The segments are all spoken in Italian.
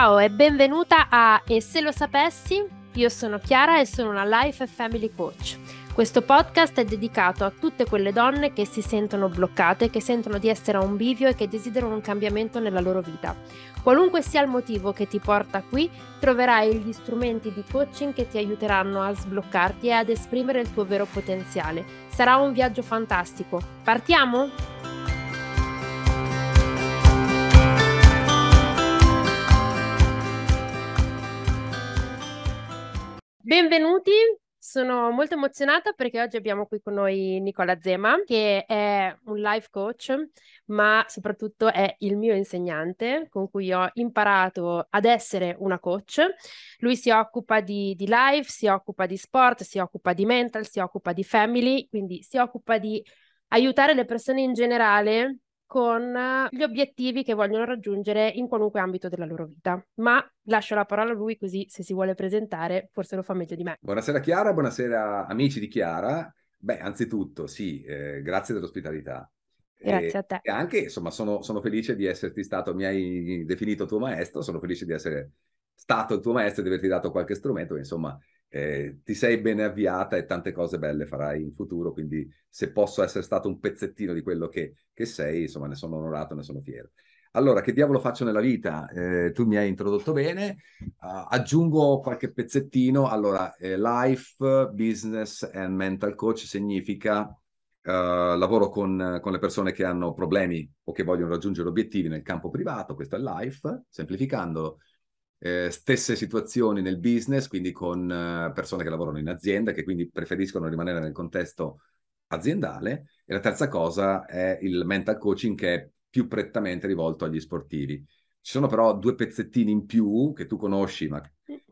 Ciao e benvenuta a E se lo sapessi? Io sono Chiara e sono una Life Family Coach. Questo podcast è dedicato a tutte quelle donne che si sentono bloccate, che sentono di essere a un bivio e che desiderano un cambiamento nella loro vita. Qualunque sia il motivo che ti porta qui, troverai gli strumenti di coaching che ti aiuteranno a sbloccarti e ad esprimere il tuo vero potenziale. Sarà un viaggio fantastico. Partiamo? Benvenuti, sono molto emozionata perché oggi abbiamo qui con noi Nicola Zema, che è un life coach, ma soprattutto è il mio insegnante con cui ho imparato ad essere una coach. Lui si occupa di, di life, si occupa di sport, si occupa di mental, si occupa di family, quindi si occupa di aiutare le persone in generale con eh, gli obiettivi che vogliono raggiungere in qualunque ambito della loro vita. Ma lascio la parola a lui così se si vuole presentare forse lo fa meglio di me. Buonasera Chiara, buonasera amici di Chiara. Beh, anzitutto sì, eh, grazie dell'ospitalità. Grazie a te. E anche, insomma, sono, sono, felice di esserti stato, mi hai definito tuo maestro, sono felice di essere stato il tuo maestro e di averti dato qualche strumento, insomma, eh, ti sei bene avviata e tante cose belle farai in futuro, quindi se posso essere stato un pezzettino di quello che, che sei, insomma, ne sono onorato, ne sono fiero. Allora, che diavolo faccio nella vita? Eh, tu mi hai introdotto bene, uh, aggiungo qualche pezzettino. Allora, eh, life, business and mental coach significa uh, lavoro con, con, le persone che hanno problemi o che vogliono raggiungere obiettivi nel campo privato, questo è life, semplificando eh, stesse situazioni nel business, quindi con eh, persone che lavorano in azienda, che quindi preferiscono rimanere nel contesto aziendale. E la terza cosa è il mental coaching che è più prettamente rivolto agli sportivi. Ci sono però due pezzettini in più che tu conosci, ma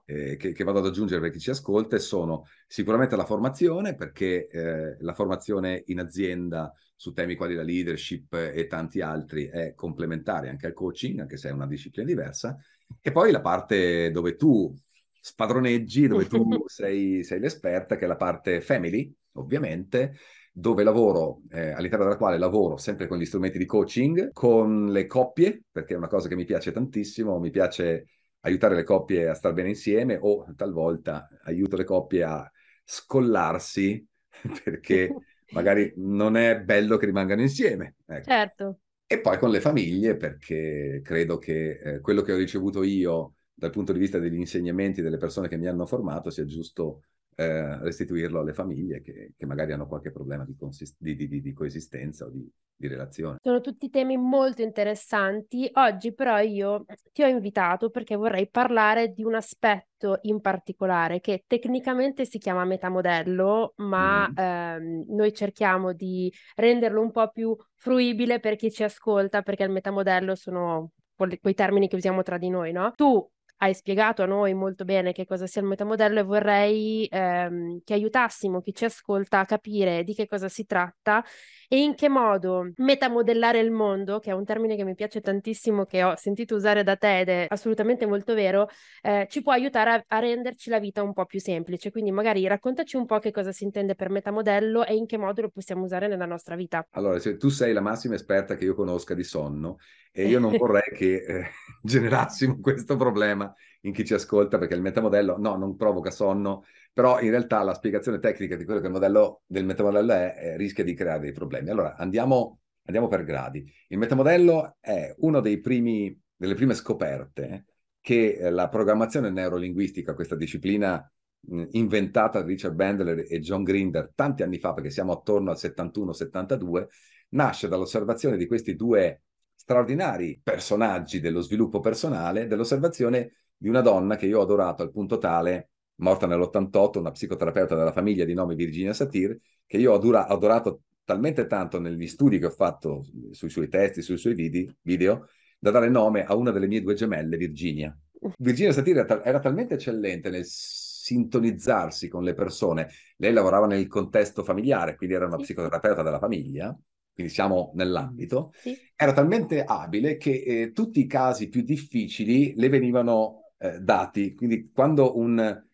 eh, che, che, vado ad aggiungere per chi ci ascolta, e sono sicuramente la formazione, perché eh, la formazione in azienda su temi quali la leadership e tanti altri è complementare anche al coaching, anche se è una disciplina diversa, e poi la parte dove tu spadroneggi, dove tu sei, sei l'esperta, che è la parte family, ovviamente, dove lavoro, eh, all'interno della quale lavoro sempre con gli strumenti di coaching, con le coppie, perché è una cosa che mi piace tantissimo, mi piace aiutare le coppie a star bene insieme o talvolta aiuto le coppie a scollarsi perché magari non è bello che rimangano insieme. Ecco. Certo. E poi con le famiglie, perché credo che eh, quello che ho ricevuto io dal punto di vista degli insegnamenti delle persone che mi hanno formato sia giusto eh, restituirlo alle famiglie che, che, magari hanno qualche problema di, consist- di, di, di coesistenza o di, relazione. Sono tutti temi molto interessanti. Oggi però io ti ho invitato perché vorrei parlare di un aspetto in particolare che tecnicamente si chiama metamodello, ma mm. ehm, noi cerchiamo di renderlo un po' più fruibile per chi ci ascolta perché il metamodello sono quei termini che usiamo tra di noi, no? Tu hai spiegato a noi molto bene che cosa sia il metamodello e vorrei ehm, che aiutassimo chi ci ascolta a capire di che cosa si tratta e in che modo metamodellare il mondo, che è un termine che mi piace tantissimo, che ho sentito usare da te ed è assolutamente molto vero, eh, ci può aiutare a, a, renderci la vita un po' più semplice. Quindi magari raccontaci un po' che cosa si intende per metamodello e in che modo lo possiamo usare nella nostra vita. Allora, se tu sei la massima esperta che io conosca di sonno e io non vorrei che eh, generassimo questo problema in chi ci ascolta perché il metamodello no, non provoca sonno, però in realtà la spiegazione tecnica di quello che il modello del metamodello è eh, rischia di creare dei problemi. Allora andiamo, andiamo per gradi. Il metamodello è una delle prime scoperte che eh, la programmazione neurolinguistica, questa disciplina mh, inventata da Richard Bandler e John Grinder tanti anni fa, perché siamo attorno al 71-72, nasce dall'osservazione di questi due straordinari personaggi dello sviluppo personale, dell'osservazione di una donna che io ho adorato al punto tale, morta nell'88, una psicoterapeuta della famiglia di nome Virginia Satir, che io ho adora- adorato talmente tanto negli studi che ho fatto sui suoi testi, sui suoi vidi- video, da dare nome a una delle mie due gemelle, Virginia. Virginia Satir era, era talmente eccellente nel sintonizzarsi con le persone. Lei lavorava nel contesto familiare, quindi era una sì. psicoterapeuta della famiglia, quindi siamo nell'ambito. Sì. Era talmente abile che eh, tutti i casi più difficili le venivano eh, dati. Quindi quando un,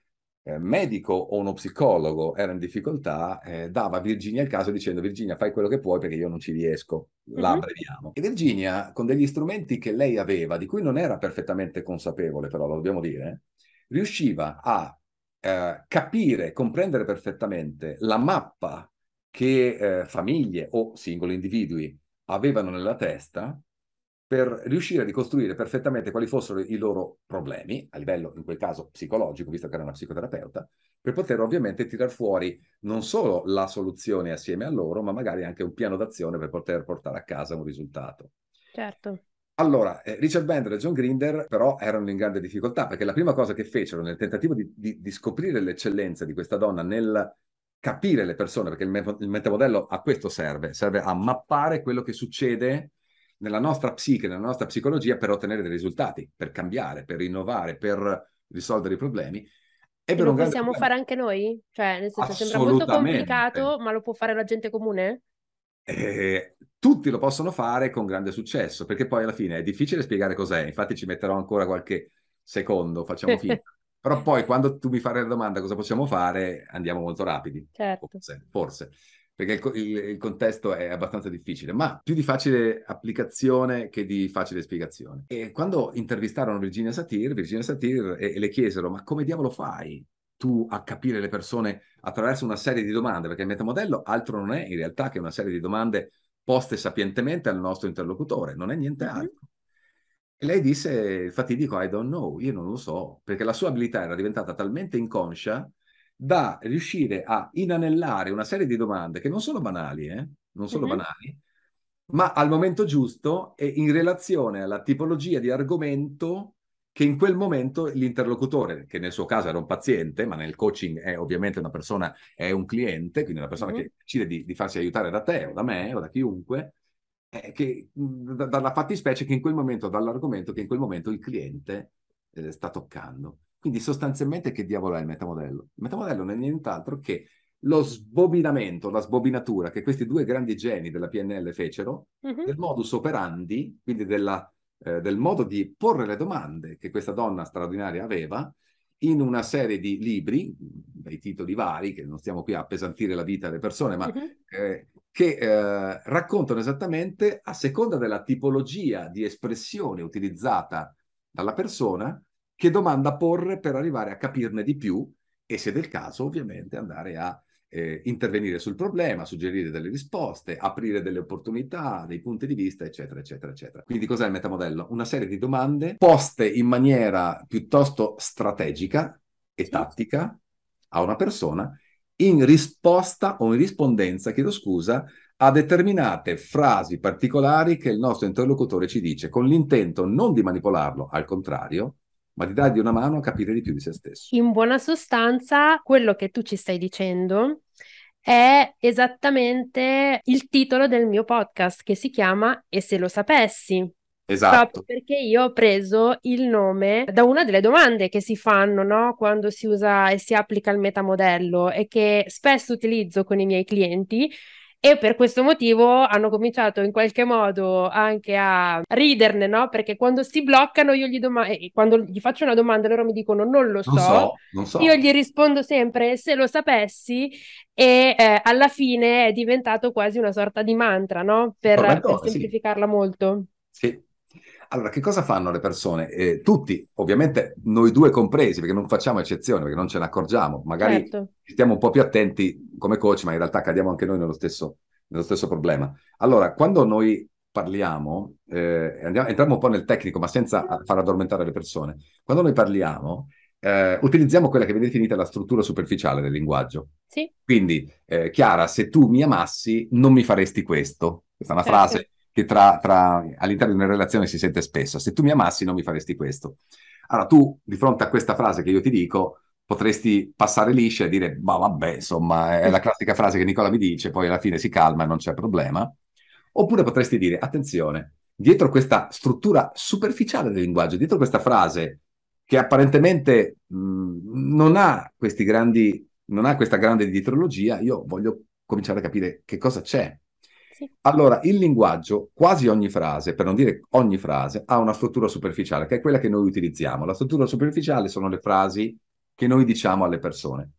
eh, medico o uno psicologo era in difficoltà, eh, dava a Virginia il caso dicendo Virginia fai quello che puoi perché io non ci riesco, la uh-huh. abbreviamo. E Virginia con degli strumenti che lei aveva, di cui non era perfettamente consapevole però lo dobbiamo dire, riusciva a eh, capire, comprendere perfettamente la mappa che eh, famiglie o singoli individui avevano nella testa per riuscire a ricostruire perfettamente quali fossero i loro problemi, a livello in quel caso psicologico, visto che era una psicoterapeuta, per poter ovviamente tirar fuori non solo la soluzione assieme a loro, ma magari anche un piano d'azione per poter portare a casa un risultato. Certo. Allora, eh, Richard Bender e John Grinder però erano in grande difficoltà perché la prima cosa che fecero nel tentativo di, di, di scoprire l'eccellenza di questa donna nel capire le persone, perché il, me- il metamodello a questo serve, serve a mappare quello che succede nella nostra psiche, nella nostra psicologia per ottenere dei risultati, per cambiare, per innovare, per risolvere i problemi. E lo possiamo problema. fare anche noi? Cioè, nel senso, sembra molto complicato, ma lo può fare la gente comune? Eh, tutti lo possono fare con grande successo, perché poi alla fine è difficile spiegare cos'è, infatti ci metterò ancora qualche secondo, facciamo finta. Però poi quando tu mi fai la domanda cosa possiamo fare, andiamo molto rapidi. Certo. Forse, forse perché il, il, il, contesto è abbastanza difficile, ma più di facile applicazione che di facile spiegazione. E quando intervistarono Virginia Satir, Virginia Satir e, e le chiesero, ma come diavolo fai tu a capire le persone attraverso una serie di domande? Perché il metamodello altro non è in realtà che una serie di domande poste sapientemente al nostro interlocutore, non è niente mm-hmm. altro. E lei disse fatidico I don't know, io non lo so, perché la sua abilità era diventata talmente inconscia da riuscire a inanellare una serie di domande che non sono banali, eh? non sono mm-hmm. banali, ma al momento giusto e in relazione alla tipologia di argomento che in quel momento l'interlocutore, che nel suo caso era un paziente, ma nel coaching è ovviamente una persona, è un cliente, quindi una persona mm-hmm. che decide di, di, farsi aiutare da te o da me o da chiunque, eh, che, da, dalla fattispecie che in quel momento, dall'argomento che in quel momento il cliente eh, sta toccando. Quindi sostanzialmente che diavolo è il metamodello? Il metamodello non è nient'altro che lo sbobinamento, la sbobinatura che questi due grandi geni della PNL fecero uh-huh. del modus operandi, quindi della, eh, del modo di porre le domande che questa donna straordinaria aveva in una serie di libri, dai titoli vari, che non stiamo qui a appesantire la vita delle persone, ma uh-huh. eh, che eh, raccontano esattamente, a seconda della tipologia di espressione utilizzata dalla persona, che domanda porre per arrivare a capirne di più e se del caso ovviamente andare a eh, intervenire sul problema, suggerire delle risposte, aprire delle opportunità, dei punti di vista, eccetera, eccetera, eccetera. Quindi cos'è il metamodello? Una serie di domande poste in maniera piuttosto strategica e tattica a una persona in risposta o in rispondenza, chiedo scusa, a determinate frasi particolari che il nostro interlocutore ci dice, con l'intento non di manipolarlo, al contrario, ma di dargli una mano a capire di più di se stesso. In buona sostanza, quello che tu ci stai dicendo è esattamente il titolo del mio podcast che si chiama E se lo sapessi. Esatto. Proprio perché io ho preso il nome da una delle domande che si fanno, no? Quando si usa e si applica il metamodello e che spesso utilizzo con i miei clienti e per questo motivo hanno cominciato in qualche modo anche a riderne, no? Perché quando si bloccano io gli domando, quando gli faccio una domanda loro mi dicono non lo so, non so, non so. io gli rispondo sempre se lo sapessi e eh, alla fine è diventato quasi una sorta di mantra, no? Per, per semplificarla sì. molto. Sì, allora, che cosa fanno le persone? Eh, tutti, ovviamente noi due compresi, perché non facciamo eccezione, perché non ce ne accorgiamo. Magari certo. stiamo un po' più attenti come coach, ma in realtà cadiamo anche noi nello stesso, nello stesso problema. Allora, quando noi parliamo, eh, andiamo, entriamo un po' nel tecnico, ma senza far addormentare le persone. Quando noi parliamo, eh, utilizziamo quella che viene definita la struttura superficiale del linguaggio. Sì. Quindi, eh, Chiara, se tu mi amassi, non mi faresti questo. Questa è una certo. frase che tra, tra, all'interno di una relazione si sente spesso. Se tu mi amassi non mi faresti questo. Allora tu, di fronte a questa frase che io ti dico, potresti passare liscia e dire, ma vabbè, insomma, è la classica frase che Nicola mi dice, poi alla fine si calma e non c'è problema. Oppure potresti dire, attenzione, dietro questa struttura superficiale del linguaggio, dietro questa frase che apparentemente mh, non ha questi grandi, non ha questa grande dietrologia, io voglio cominciare a capire che cosa c'è allora, il linguaggio, quasi ogni frase, per non dire ogni frase, ha una struttura superficiale, che è quella che noi utilizziamo. La struttura superficiale sono le frasi che noi diciamo alle persone.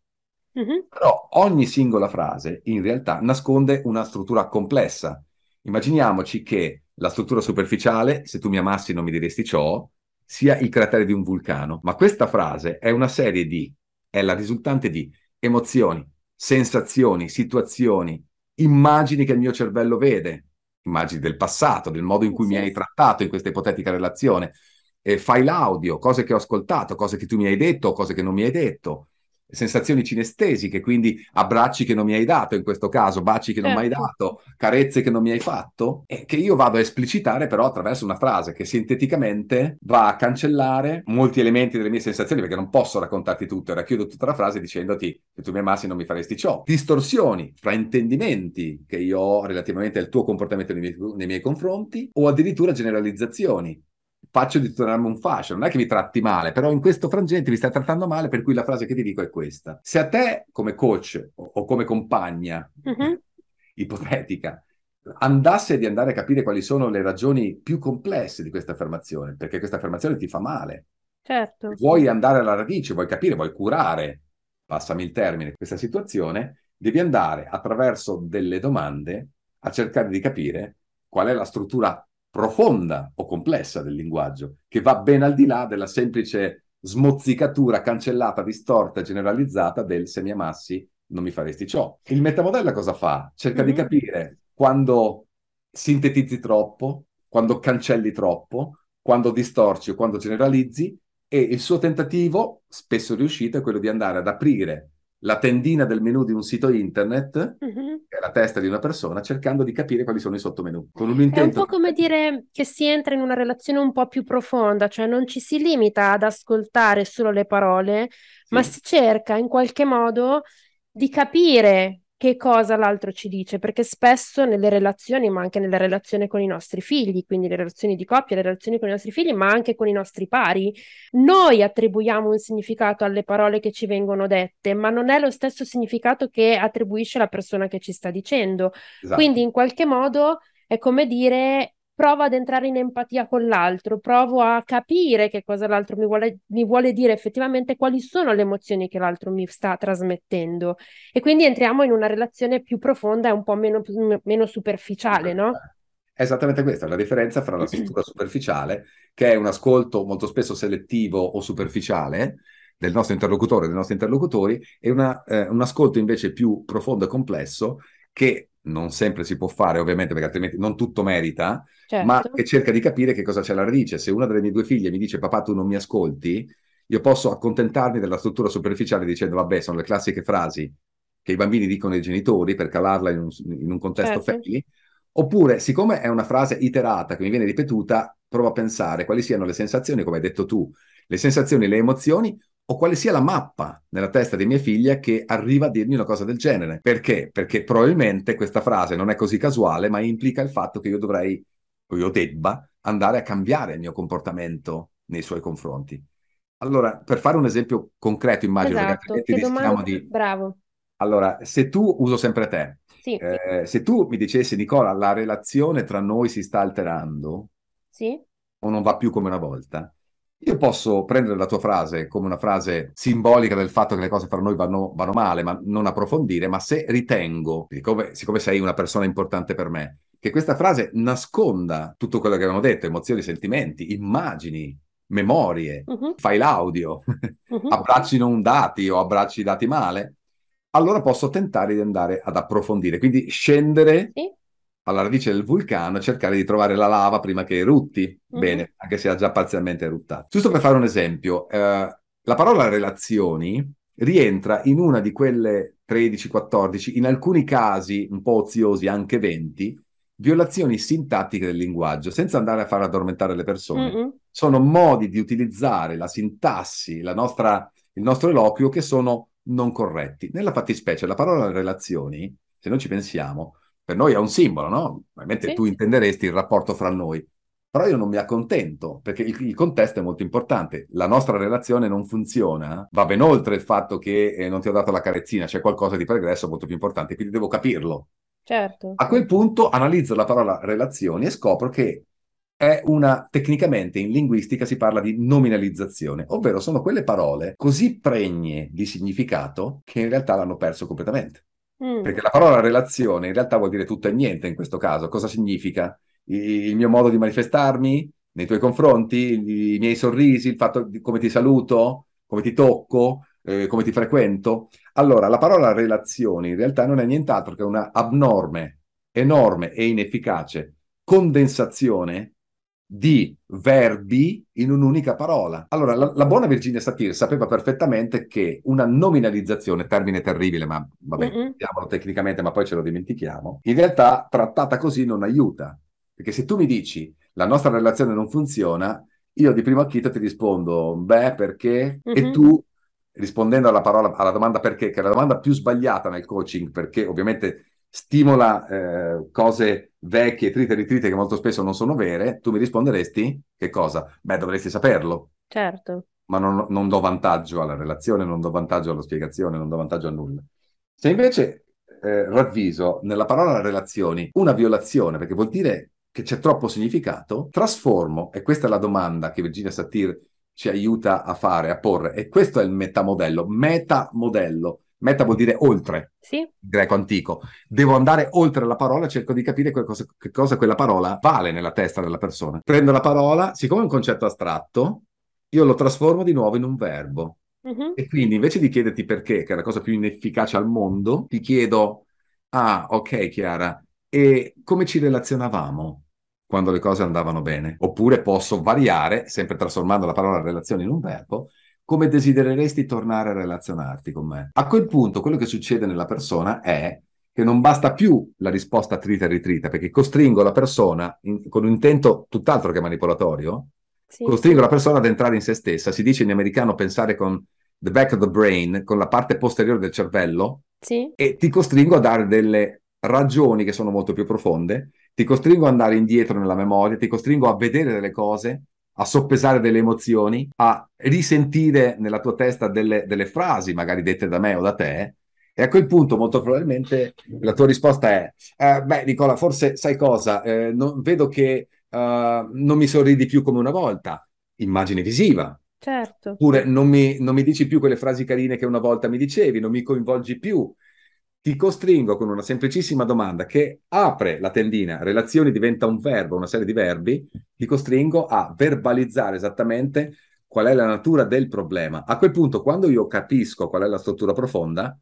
Mhm. Però ogni singola frase in realtà nasconde una struttura complessa. Immaginiamoci che la struttura superficiale, se tu mi amassi non mi diresti ciò, sia il cratere di un vulcano, ma questa frase è una serie di, è la risultante di emozioni, sensazioni, situazioni, immagini che il mio cervello vede, immagini del passato, del modo in cui Sì. mi hai trattato in questa ipotetica relazione, eh, file audio, cose che ho ascoltato, cose che tu mi hai detto, cose che non mi hai detto, sensazioni cinestesiche, quindi abbracci che non mi hai dato in questo caso, baci che non mi hai Certo. dato, carezze che non mi hai fatto, e che io vado a esplicitare però attraverso una frase che sinteticamente va a cancellare molti elementi delle mie sensazioni, perché non posso raccontarti tutto, e racchiudo tutta la frase dicendoti se tu mi amassi non mi faresti ciò. Distorsioni, fraintendimenti che io ho relativamente al tuo comportamento nei miei, nei miei confronti, o addirittura generalizzazioni faccio di tornarmi un fascio, non è che mi tratti male, però in questo frangente mi stai trattando male, per cui la frase che ti dico è questa. Se a te, come coach o, o come compagna Mhm. ipotetica, andasse di andare a capire quali sono le ragioni più complesse di questa affermazione, perché questa affermazione ti fa male, Certo. vuoi andare alla radice, vuoi capire, vuoi curare, passami il termine, questa situazione, devi andare attraverso delle domande a cercare di capire qual è la struttura profonda o complessa del linguaggio, che va ben al di là della semplice smozzicatura cancellata, distorta generalizzata del se mi amassi non mi faresti ciò. Il metamodello cosa fa? Cerca di Mhm. capire quando sintetizzi troppo, quando cancelli troppo, quando distorci o quando generalizzi e il suo tentativo, spesso riuscito, è quello di andare ad aprire la tendina del menu di un sito internet, Mhm. che è la testa di una persona, cercando di capire quali sono i sottomenu. Con un È un intento po' come dire che si entra in una relazione un po' più profonda, cioè non ci si limita ad ascoltare solo le parole, ma Sì. si cerca in qualche modo di capire che cosa l'altro ci dice, perché spesso nelle relazioni, ma anche nelle relazioni con i nostri figli, quindi le relazioni di coppia, le relazioni con i nostri figli, ma anche con i nostri pari, noi attribuiamo un significato alle parole che ci vengono dette, ma non è lo stesso significato che attribuisce la persona che ci sta dicendo. Esatto. Quindi in qualche modo è come dire provo ad entrare in empatia con l'altro, provo a capire che cosa l'altro mi vuole, mi vuole dire effettivamente, quali sono le emozioni che l'altro mi sta trasmettendo. E quindi entriamo in una relazione più profonda e un po' meno, meno superficiale, no? È esattamente questa la differenza fra la struttura superficiale, che è un ascolto molto spesso selettivo o superficiale del nostro interlocutore, dei nostri interlocutori, e una, eh, un ascolto invece più profondo e complesso che non sempre si può fare, ovviamente, perché altrimenti non tutto merita, Certo. ma che cerca di capire che cosa c'è alla radice. Se una delle mie due figlie mi dice papà tu non mi ascolti, io posso accontentarmi della struttura superficiale dicendo vabbè sono le classiche frasi che i bambini dicono ai genitori per calarla in un, in un contesto Certo. family, oppure siccome è una frase iterata che mi viene ripetuta, provo a pensare quali siano le sensazioni, come hai detto tu, le sensazioni, le emozioni o quale sia la mappa nella testa di mia figlia che arriva a dirmi una cosa del genere. Perché? Perché probabilmente questa frase non è così casuale, ma implica il fatto che io dovrei o io debba andare a cambiare il mio comportamento nei suoi confronti. Allora, per fare un esempio concreto, immagino, perché Esatto, altrimenti che rischiamo domanda... di... Bravo. Allora, se tu uso sempre te, Sì, eh, se tu mi dicessi, Nicola, la relazione tra noi si sta alterando sì, o non va più come una volta, io posso prendere la tua frase come una frase simbolica del fatto che le cose fra noi vanno, vanno male, ma non approfondire, ma se ritengo, siccome, siccome sei una persona importante per me, che questa frase nasconda tutto quello che avevamo detto, emozioni, sentimenti, immagini, memorie, Mhm, file audio, mhm. abbracci non dati o abbracci dati male, allora posso tentare di andare ad approfondire, quindi scendere Sì, alla radice del vulcano e cercare di trovare la lava prima che erutti. Mhm. Bene, anche se ha già parzialmente eruttato. Giusto per fare un esempio, eh, la parola relazioni rientra in una di quelle 13-14, in alcuni casi un po' oziosi, anche 20, violazioni sintattiche del linguaggio, senza andare a far addormentare le persone. Mm-mm. Sono modi di utilizzare la sintassi, la nostra, il nostro eloquio che sono non corretti. Nella fattispecie, la parola relazioni, se noi ci pensiamo, per noi è un simbolo, no? Ovviamente Sì. tu intenderesti il rapporto fra noi, però io non mi accontento perché il, il contesto è molto importante. La nostra relazione non funziona, va ben oltre il fatto che eh, non ti ho dato la carezzina, c'è qualcosa di pregresso molto più importante, quindi devo capirlo. Certo. A quel punto analizzo la parola relazioni e scopro che è è una, tecnicamente in linguistica si parla di nominalizzazione, ovvero sono quelle parole così pregne di significato che in realtà l'hanno perso completamente. Mm. Perché la parola relazione in realtà vuol dire tutto e niente in questo caso. Cosa significa? Il mio modo di manifestarmi nei tuoi confronti, i miei sorrisi, il fatto di come ti saluto, come ti tocco, eh, come ti frequento. Allora, la parola relazione in realtà non è nient'altro che una abnorme, enorme e inefficace condensazione di verbi in un'unica parola. Allora, la, la, buona Virginia Satir sapeva perfettamente che una nominalizzazione, termine terribile, ma vabbè, diciamolo tecnicamente, ma poi ce lo dimentichiamo, in realtà trattata così non aiuta. Perché se tu mi dici la nostra relazione non funziona, io di primo acchito ti rispondo, beh, perché? Mm-hmm. E tu, rispondendo alla, parola, alla domanda perché, che è la domanda più sbagliata nel coaching, perché ovviamente stimola eh, cose vecchie, trite e ritrite che molto spesso non sono vere, tu mi risponderesti che cosa? Beh, dovresti saperlo. Certo. Ma non, non do vantaggio alla relazione, non do vantaggio alla spiegazione, non do vantaggio a nulla. Se invece eh, ravviso nella parola relazioni una violazione, perché vuol dire che c'è troppo significato, trasformo, e questa è la domanda che Virginia Satir ci aiuta a fare, a porre, e questo è il metamodello, metamodello, Meta vuol dire oltre, sì. greco antico. Devo andare oltre la parola cerco di capire che cosa, che cosa quella parola vale nella testa della persona. Prendo la parola, siccome è un concetto astratto, io lo trasformo di nuovo in un verbo. Uh-huh. E quindi invece di chiederti perché, che è la cosa più inefficace al mondo, ti chiedo, ah, ok Chiara, e come ci relazionavamo? quando le cose andavano bene. Oppure posso variare, sempre trasformando la parola relazione in un verbo, come desidereresti tornare a relazionarti con me? A quel punto quello che succede nella persona è che non basta più la risposta trita e ritrita, perché costringo la persona, in, con un intento tutt'altro che manipolatorio, sì. costringo la persona ad entrare in se stessa. Si dice in americano pensare con the back of the brain, con la parte posteriore del cervello, sì. e ti costringo a dare delle ragioni che sono molto più profonde, ti costringo ad andare indietro nella memoria, ti costringo a vedere delle cose a soppesare delle emozioni, a risentire nella tua testa delle, delle frasi, magari dette da me o da te, e a quel punto molto probabilmente la tua risposta è, eh, beh Nicola, forse sai cosa, eh, non, vedo che uh, non mi sorridi più come una volta, immagine visiva. Certo. Oppure non mi, non mi dici più quelle frasi carine che una volta mi dicevi, non mi coinvolgi più, ti costringo con una semplicissima domanda che apre la tendina, relazioni diventa un verbo, una serie di verbi, ti costringo a verbalizzare esattamente qual è la natura del problema. A quel punto, quando io capisco qual è la struttura profonda,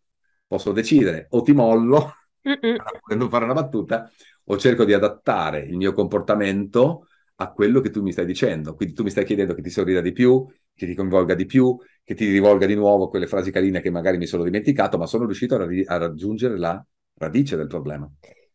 posso decidere o ti mollo, per non fare una battuta, o cerco di adattare il mio comportamento a quello che tu mi stai dicendo. Quindi tu mi stai chiedendo che ti sorrida di più, che ti coinvolga di più, che ti rivolga di nuovo quelle frasi carine che magari mi sono dimenticato, ma sono riuscito a, ra- a raggiungere la radice del problema.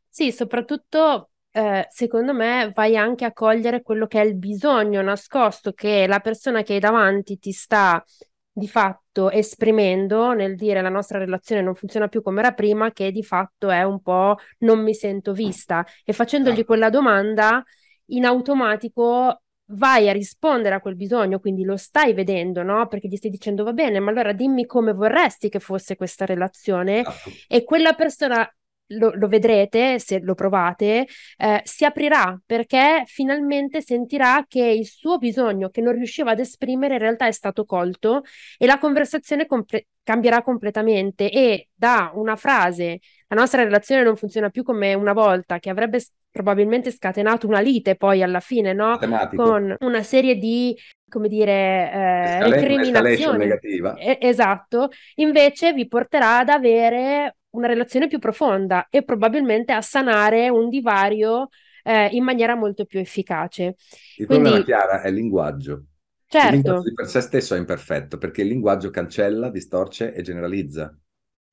Sì, soprattutto eh, secondo me vai anche a cogliere quello che è il bisogno nascosto che la persona che hai davanti ti sta di fatto esprimendo nel dire la nostra relazione non funziona più come era prima, che di fatto è un po' non mi sento vista e facendogli esatto. quella domanda in automatico vai a rispondere a quel bisogno, quindi lo stai vedendo, no? Perché gli stai dicendo va bene, ma allora dimmi come vorresti che fosse questa relazione esatto. e quella persona lo, lo, vedrete se lo provate, eh, si aprirà perché finalmente sentirà che il suo bisogno che non riusciva ad esprimere in realtà è stato colto e la conversazione compre- cambierà completamente e da una frase la nostra relazione non funziona più come una volta che avrebbe probabilmente scatenato una lite poi alla fine, no? Matematico. Con una serie di come dire, eh, recriminazioni. negativa. Eh, esatto, invece vi porterà ad avere una relazione più profonda e probabilmente a sanare un divario eh, in maniera molto più efficace. Il Quindi... problema, Chiara, è il linguaggio. Certo. Il linguaggio per sé stesso è imperfetto perché il linguaggio cancella, distorce e generalizza.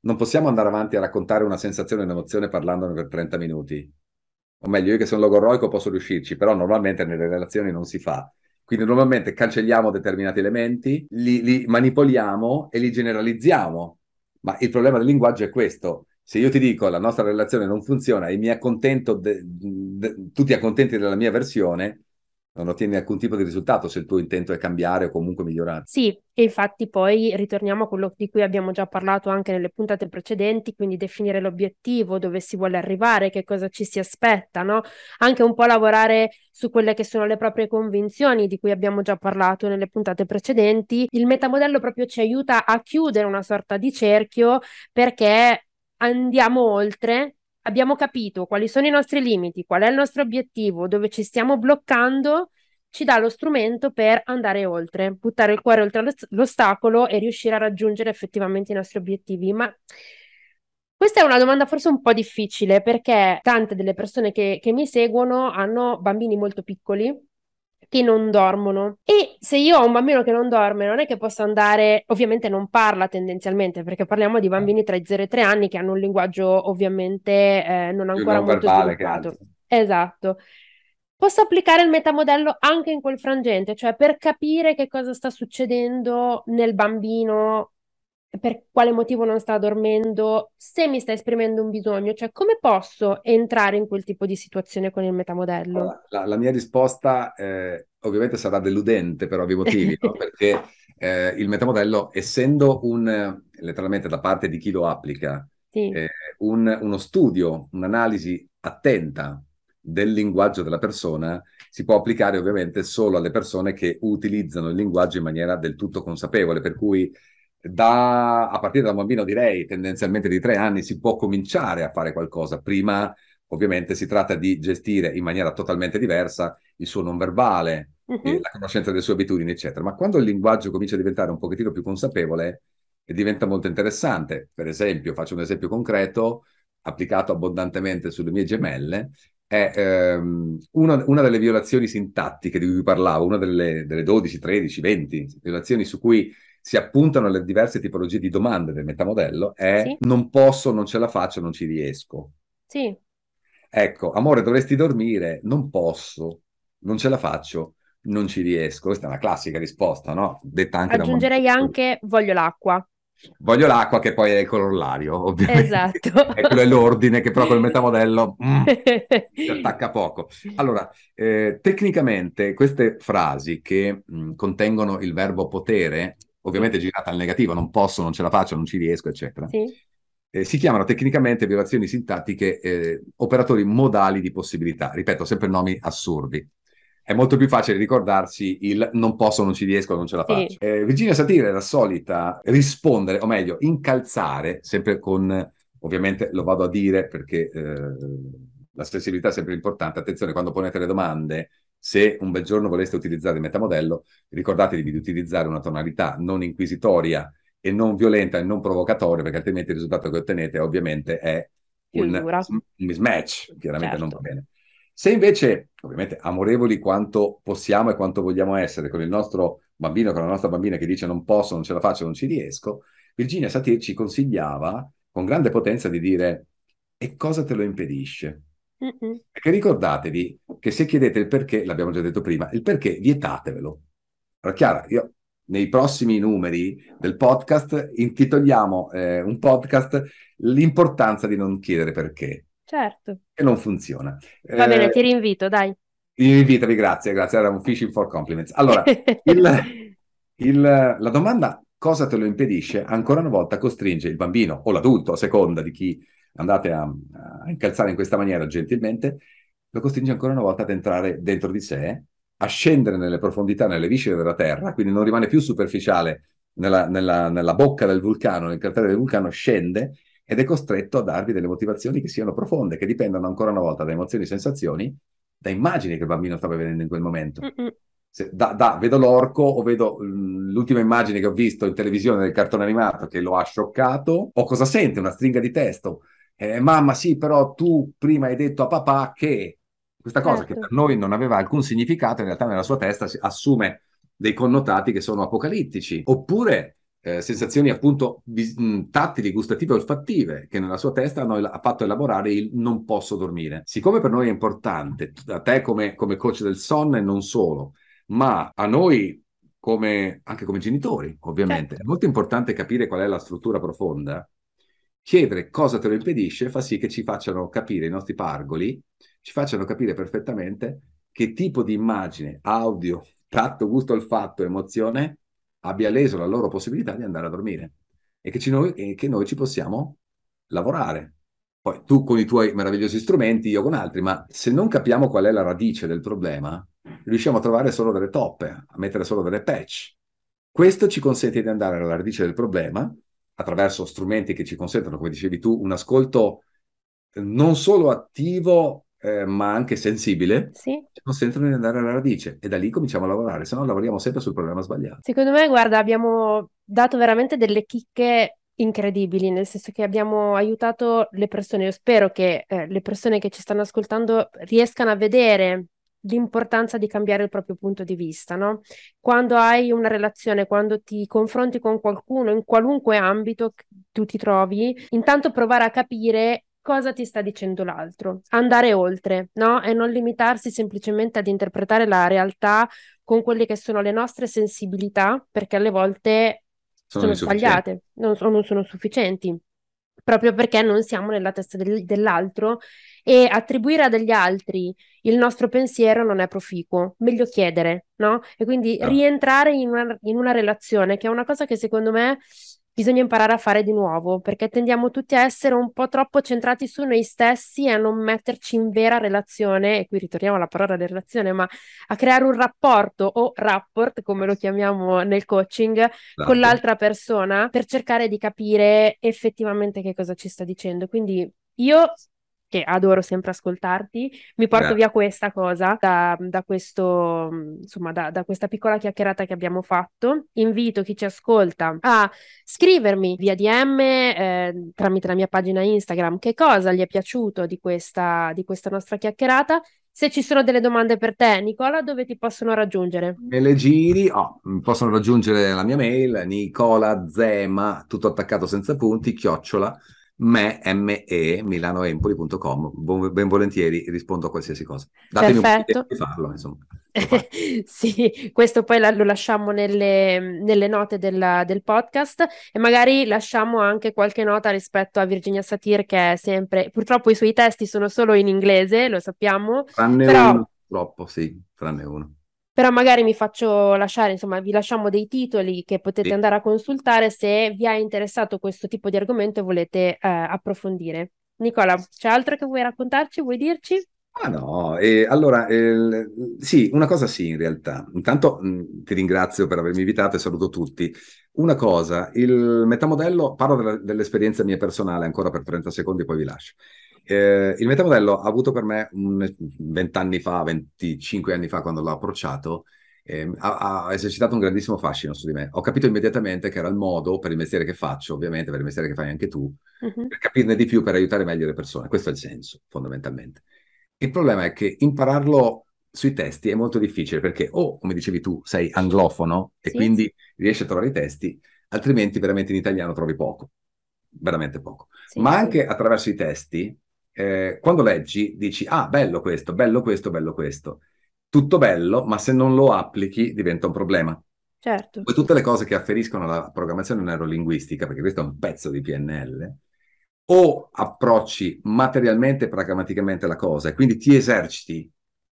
Non possiamo andare avanti a raccontare una sensazione e un'emozione parlandone per 30 minuti. O meglio, io che sono logorroico posso riuscirci, però normalmente nelle relazioni non si fa. Quindi normalmente cancelliamo determinati elementi, li, li manipoliamo e li generalizziamo ma il problema del linguaggio è questo. Se io ti dico la nostra relazione non funziona e mi accontento, de, de, tu ti accontenti della mia versione, non ottieni alcun tipo di risultato se il tuo intento è cambiare o comunque migliorare. Sì, e infatti poi ritorniamo a quello di cui abbiamo già parlato anche nelle puntate precedenti, quindi definire l'obiettivo, dove si vuole arrivare, che cosa ci si aspetta, no? Anche un po' lavorare su quelle che sono le proprie convinzioni di cui abbiamo già parlato nelle puntate precedenti. Il metamodello proprio ci aiuta a chiudere una sorta di cerchio perché andiamo oltre abbiamo capito quali sono i nostri limiti, qual è il nostro obiettivo, dove ci stiamo bloccando, ci dà lo strumento per andare oltre, buttare il cuore oltre l'ostacolo e riuscire a raggiungere effettivamente i nostri obiettivi. Ma questa è una domanda forse un po' difficile perché tante delle persone che, che mi seguono hanno bambini molto piccoli che non dormono. E se io ho un bambino che non dorme, non è che posso andare, ovviamente non parla tendenzialmente, perché parliamo di bambini tra i 0 e i 3 anni che hanno un linguaggio ovviamente eh, non ancora non molto sviluppato. Esatto. Posso applicare il metamodello anche in quel frangente, cioè per capire che cosa sta succedendo nel bambino per quale motivo non sta dormendo, se mi sta esprimendo un bisogno, cioè come posso entrare in quel tipo di situazione con il metamodello? La, la mia risposta eh, ovviamente sarà deludente per ovvi motivi, no? perché eh, il metamodello, essendo un, letteralmente da parte di chi lo applica, sì. eh, un, uno studio, un'analisi attenta del linguaggio della persona, si può applicare ovviamente solo alle persone che utilizzano il linguaggio in maniera del tutto consapevole, per cui da, a partire da un bambino direi tendenzialmente di tre anni si può cominciare a fare qualcosa. Prima ovviamente si tratta di gestire in maniera totalmente diversa il suo non verbale, uh-huh. la conoscenza delle sue abitudini, eccetera. Ma quando il linguaggio comincia a diventare un pochettino più consapevole, diventa molto interessante. Per esempio, faccio un esempio concreto, applicato abbondantemente sulle mie gemelle, è ehm, una, una, delle violazioni sintattiche di cui parlavo, una delle, delle 12, 13, 20 violazioni su cui si appuntano le diverse tipologie di domande del metamodello è sì. non posso, non ce la faccio, non ci riesco. Sì. Ecco, amore, dovresti dormire, non posso, non ce la faccio, non ci riesco. Questa è una classica risposta, no? Detta anche Aggiungerei anche voglio l'acqua. Voglio l'acqua che poi è il corollario, ovviamente. Esatto. e quello è l'ordine che però col metamodello mm, si attacca poco. Allora, eh, tecnicamente queste frasi che mh, mm, contengono il verbo potere ovviamente girata al negativo, non posso, non ce la faccio, non ci riesco, eccetera. Sì. Eh, si chiamano tecnicamente violazioni sintattiche eh, operatori modali di possibilità. Ripeto, sempre nomi assurdi. È molto più facile ricordarsi il non posso, non ci riesco, non ce la faccio. Sì. Eh, Virginia Satire la solita rispondere, o meglio, incalzare, sempre con, ovviamente lo vado a dire perché eh, la sensibilità è sempre importante. Attenzione, quando ponete le domande, se un bel giorno voleste utilizzare il metamodello, ricordatevi di utilizzare una tonalità non inquisitoria e non violenta e non provocatoria, perché altrimenti il risultato che ottenete ovviamente è un, un, mismatch, chiaramente certo. non va certo. bene. Se invece, ovviamente, amorevoli quanto possiamo e quanto vogliamo essere con il nostro bambino, con la nostra bambina che dice non posso, non ce la faccio, non ci riesco, Virginia Satir ci consigliava con grande potenza di dire e cosa te lo impedisce? Mm-mm. Perché ricordatevi che se chiedete il perché, l'abbiamo già detto prima, il perché vietatevelo. Allora, Chiara, io nei prossimi numeri del podcast intitoliamo eh, un podcast l'importanza di non chiedere perché. Certo. E non funziona. Va eh, bene, ti rinvito, dai. Invitami, grazie, grazie, era un fishing for compliments. Allora, il, il, la domanda cosa te lo impedisce ancora una volta costringe il bambino o l'adulto, a seconda di chi andate a, a incalzare in questa maniera gentilmente, lo costringe ancora una volta ad entrare dentro di sé, a scendere nelle profondità, nelle viscere della Terra, quindi non rimane più superficiale nella, nella, nella bocca del vulcano, nel cratere del vulcano, scende ed è costretto a darvi delle motivazioni che siano profonde, che dipendono ancora una volta da emozioni e sensazioni, da immagini che il bambino stava vedendo in quel momento. Se, da, da, vedo l'orco o vedo mm, l'ultima immagine che ho visto in televisione del cartone animato che lo ha scioccato, o cosa sente? Una stringa di testo eh, mamma sì, però tu prima hai detto a papà che questa cosa certo. che per noi non aveva alcun significato, in realtà nella sua testa assume dei connotati che sono apocalittici, oppure eh, sensazioni appunto vis- tattili, gustative, olfattive, che nella sua testa hanno el- fatto elaborare il non posso dormire. Siccome per noi è importante, a te come, come coach del sonno e non solo, ma a noi come, anche come genitori, ovviamente, certo. è molto importante capire qual è la struttura profonda chiedere cosa te lo impedisce fa sì che ci facciano capire i nostri pargoli, ci facciano capire perfettamente che tipo di immagine, audio, tatto, gusto, olfatto, emozione abbia leso la loro possibilità di andare a dormire e che, ci noi, e che noi ci possiamo lavorare. Poi tu con i tuoi meravigliosi strumenti, io con altri, ma se non capiamo qual è la radice del problema, riusciamo a trovare solo delle toppe, a mettere solo delle patch. Questo ci consente di andare alla radice del problema attraverso strumenti che ci consentono, come dicevi tu, un ascolto non solo attivo eh, ma anche sensibile, sì. ci consentono di andare alla radice e da lì cominciamo a lavorare, se no lavoriamo sempre sul problema sbagliato. Secondo me, guarda, abbiamo dato veramente delle chicche incredibili, nel senso che abbiamo aiutato le persone. Io spero che eh, le persone che ci stanno ascoltando riescano a vedere l'importanza di cambiare il proprio punto di vista, no? Quando hai una relazione, quando ti confronti con qualcuno, in qualunque ambito tu ti trovi, intanto provare a capire cosa ti sta dicendo l'altro, andare oltre, no? E non limitarsi semplicemente ad interpretare la realtà con quelle che sono le nostre sensibilità, perché alle volte sono, sono sbagliate, non, non sono sufficienti proprio perché non siamo nella testa del, dell'altro e attribuire a degli altri il nostro pensiero non è proficuo, meglio chiedere, no? E quindi no. rientrare in una, in una relazione, che è una cosa che secondo me bisogna imparare a fare di nuovo, perché tendiamo tutti a essere un po' troppo centrati su noi stessi e a non metterci in vera relazione, e qui ritorniamo alla parola di relazione, ma a creare un rapporto o rapport, come lo chiamiamo nel coaching, esatto. con l'altra persona per cercare di capire effettivamente che cosa ci sta dicendo. Quindi io che adoro sempre ascoltarti, mi porto Grazie. via questa cosa da, da questo, insomma, da, da, questa piccola chiacchierata che abbiamo fatto. Invito chi ci ascolta a scrivermi via DM eh, tramite la mia pagina Instagram che cosa gli è piaciuto di questa, di questa nostra chiacchierata. Se ci sono delle domande per te, Nicola, dove ti possono raggiungere? Me le giri, oh, possono raggiungere la mia mail, Nicola Zema, tutto attaccato senza punti, chiocciola me, me, milanoempoli.com. Ben volentieri rispondo a qualsiasi cosa. Datemi Perfetto. un po' di farlo, insomma. sì, questo poi lo lasciamo nelle, nelle note della, del podcast e magari lasciamo anche qualche nota rispetto a Virginia Satir che è sempre, purtroppo i suoi testi sono solo in inglese, lo sappiamo. Tranne però... uno, purtroppo, sì, tranne uno però magari mi faccio lasciare, insomma, vi lasciamo dei titoli che potete sì. andare a consultare se vi è interessato questo tipo di argomento e volete eh, approfondire. Nicola, c'è altro che vuoi raccontarci? Vuoi dirci? Ah no, eh, allora eh, sì, una cosa sì in realtà. Intanto mh, ti ringrazio per avermi invitato e saluto tutti. Una cosa, il metamodello, parlo della, dell'esperienza mia personale ancora per 30 secondi, poi vi lascio. Eh, il metamodello ha avuto per me 20 anni fa, 25 anni fa, quando l'ho approcciato, eh, ha, ha, esercitato un grandissimo fascino su di me. Ho capito immediatamente che era il modo per il mestiere che faccio, ovviamente per il mestiere che fai anche tu, uh-huh. per capirne di più, per aiutare meglio le persone. Questo è il senso, fondamentalmente. Il problema è che impararlo sui testi è molto difficile perché o, come dicevi tu, sei anglofono e sì. quindi riesci a trovare i testi, altrimenti veramente in italiano trovi poco, veramente poco. Sì, Ma sì. anche attraverso i testi eh, quando leggi dici, ah, bello questo, bello questo, bello questo. Tutto bello, ma se non lo applichi diventa un problema. Certo. Poi tutte le cose che afferiscono alla programmazione neurolinguistica, perché questo è un pezzo di PNL, o approcci materialmente e pragmaticamente la cosa e quindi ti eserciti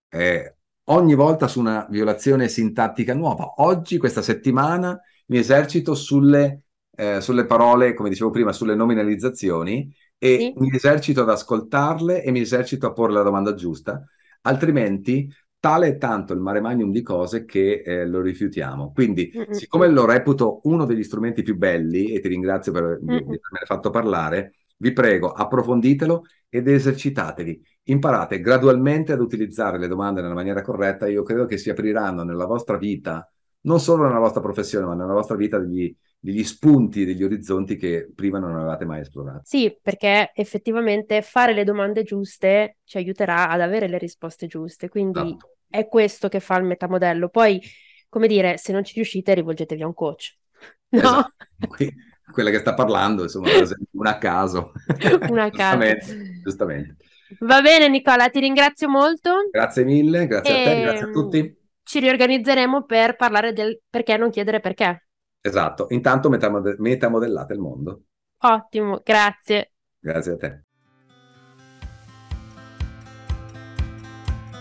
eh, ogni volta su una violazione sintattica nuova. Oggi, questa settimana, mi esercito sulle, eh, sulle parole, come dicevo prima, sulle nominalizzazioni e sì. mi esercito ad ascoltarle e mi esercito a porre la domanda giusta, altrimenti tale è tanto il mare magnum di cose che eh, lo rifiutiamo. Quindi, Mm-mm. siccome lo reputo uno degli strumenti più belli, e ti ringrazio per avermi fatto parlare, vi prego, approfonditelo ed esercitatevi. Imparate gradualmente ad utilizzare le domande nella maniera corretta. Io credo che si apriranno nella vostra vita, non solo nella vostra professione, ma nella vostra vita degli, degli spunti, degli orizzonti che prima non avevate mai esplorato. Sì, perché effettivamente fare le domande giuste ci aiuterà ad avere le risposte giuste, quindi esatto. è questo che fa il metamodello. Poi, come dire, se non ci riuscite rivolgetevi a un coach. No? Esatto. quella che sta parlando, insomma, una a caso. una a caso. giustamente, giustamente. Va bene Nicola, ti ringrazio molto. Grazie mille, grazie e... a te, grazie a tutti. Ci riorganizzeremo per parlare del perché non chiedere perché. Esatto, intanto metamode- metamodellate il mondo. Ottimo, grazie. Grazie a te.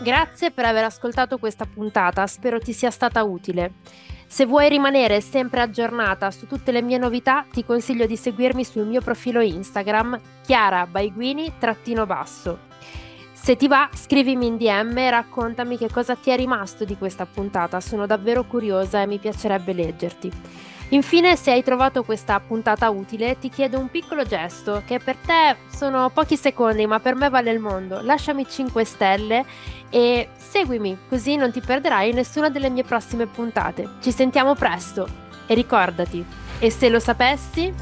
Grazie per aver ascoltato questa puntata, spero ti sia stata utile. Se vuoi rimanere sempre aggiornata su tutte le mie novità, ti consiglio di seguirmi sul mio profilo Instagram Chiara Baiguini-basso. Se ti va, scrivimi in DM e raccontami che cosa ti è rimasto di questa puntata, sono davvero curiosa e mi piacerebbe leggerti. Infine, se hai trovato questa puntata utile, ti chiedo un piccolo gesto che per te sono pochi secondi, ma per me vale il mondo. Lasciami 5 stelle e seguimi, così non ti perderai nessuna delle mie prossime puntate. Ci sentiamo presto e ricordati, e se lo sapessi,